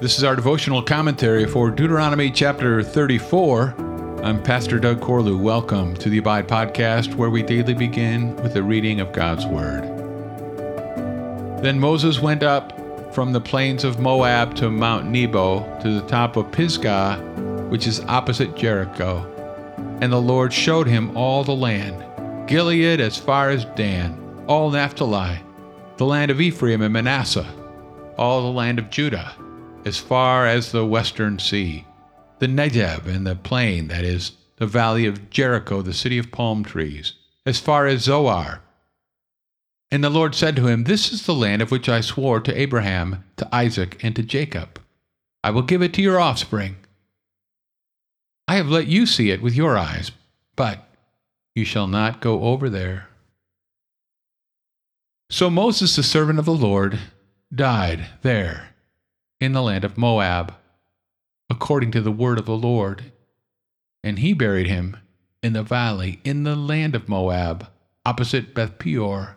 This is our devotional commentary for Deuteronomy chapter 34. I'm Pastor Doug Corlew. Welcome to the Abide Podcast, where we daily begin with the reading of God's Word. Then Moses went up from the plains of Moab to Mount Nebo to the top of Pisgah, which is opposite Jericho. And the Lord showed him all the land Gilead as far as Dan, all Naphtali, the land of Ephraim and Manasseh, all the land of Judah as far as the western sea, the Negev and the plain, that is, the valley of Jericho, the city of palm trees, as far as Zoar. And the Lord said to him, This is the land of which I swore to Abraham, to Isaac, and to Jacob. I will give it to your offspring. I have let you see it with your eyes, but you shall not go over there. So Moses, the servant of the Lord, died there in the land of Moab, according to the word of the Lord. And he buried him in the valley in the land of Moab, opposite Beth Peor.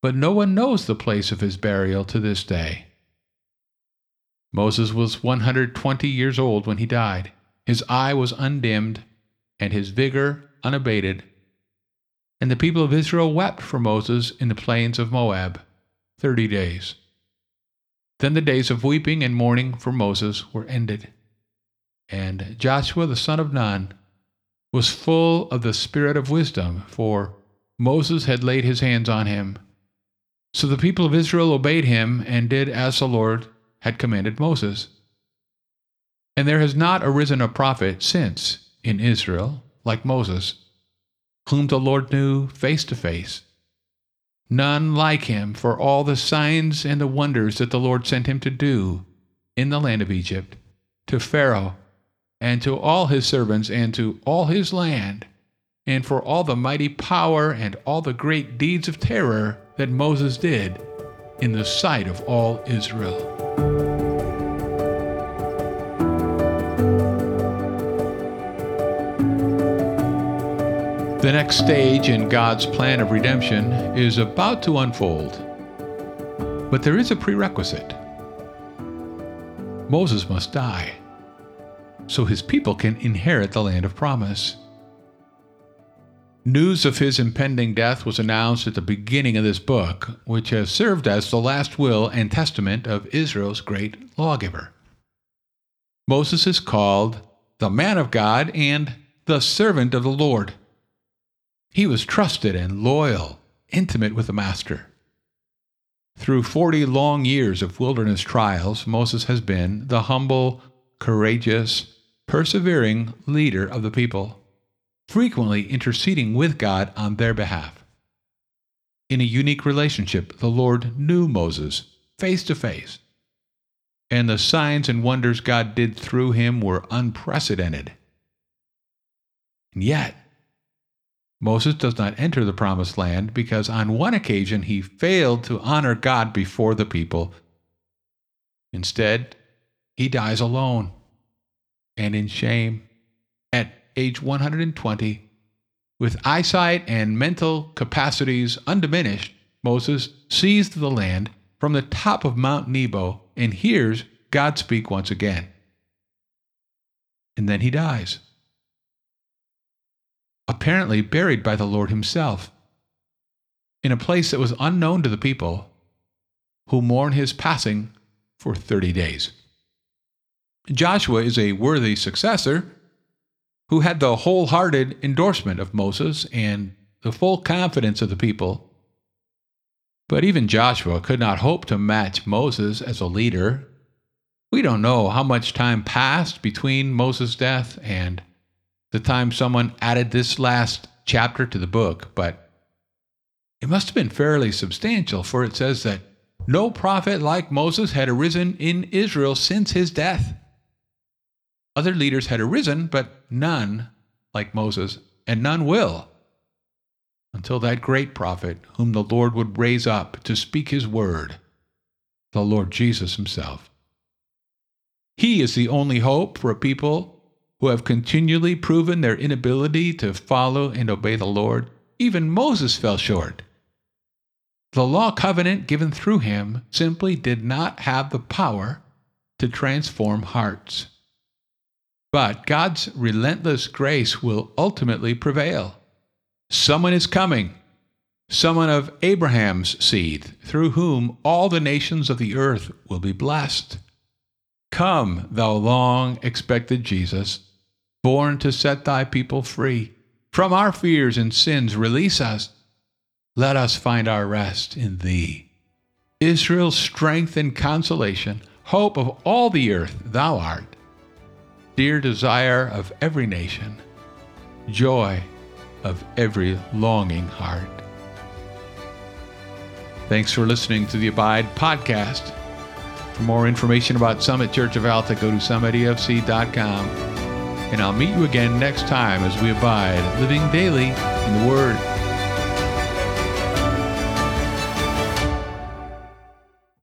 But no one knows the place of his burial to this day. Moses was 120 years old when he died. His eye was undimmed, and his vigor unabated. And the people of Israel wept for Moses in the plains of Moab thirty days. Then the days of weeping and mourning for Moses were ended. And Joshua the son of Nun was full of the spirit of wisdom, for Moses had laid his hands on him. So the people of Israel obeyed him and did as the Lord had commanded Moses. And there has not arisen a prophet since in Israel like Moses, whom the Lord knew face to face none like him for all the signs and the wonders that the Lord sent him to do in the land of Egypt, to Pharaoh, and to all his servants, and to all his land, and for all the mighty power and all the great deeds of terror that Moses did in the sight of all Israel. The next stage in God's plan of redemption is about to unfold. But there is a prerequisite Moses must die so his people can inherit the land of promise. News of his impending death was announced at the beginning of this book, which has served as the last will and testament of Israel's great lawgiver. Moses is called the man of God and the servant of the Lord. He was trusted and loyal, intimate with the Master. Through 40 long years of wilderness trials, Moses has been the humble, courageous, persevering leader of the people, frequently interceding with God on their behalf. In a unique relationship, the Lord knew Moses face to face, and the signs and wonders God did through him were unprecedented. And yet, Moses does not enter the promised land because on one occasion he failed to honor God before the people. Instead, he dies alone and in shame at age 120. With eyesight and mental capacities undiminished, Moses sees the land from the top of Mount Nebo and hears God speak once again. And then he dies apparently buried by the Lord himself, in a place that was unknown to the people, who mourn his passing for 30 days. Joshua is a worthy successor who had the wholehearted endorsement of Moses and the full confidence of the people. But even Joshua could not hope to match Moses as a leader. We don't know how much time passed between Moses' death and the time someone added this last chapter to the book, but it must have been fairly substantial, for it says that no prophet like Moses had arisen in Israel since his death. Other leaders had arisen, but none like Moses, and none will until that great prophet whom the Lord would raise up to speak his word, the Lord Jesus himself. He is the only hope for a people who have continually proven their inability to follow and obey the Lord, even Moses fell short. The law covenant given through him simply did not have the power to transform hearts. But God's relentless grace will ultimately prevail. Someone is coming, someone of Abraham's seed, through whom all the nations of the earth will be blessed. Come, thou long expected Jesus, born to set thy people free. From our fears and sins, release us. Let us find our rest in thee. Israel's strength and consolation, hope of all the earth, thou art. Dear desire of every nation, joy of every longing heart. Thanks for listening to the Abide podcast. For more information about Summit Church of Alta, go to summitefc.com. And I'll meet you again next time as we abide, living daily in the Word.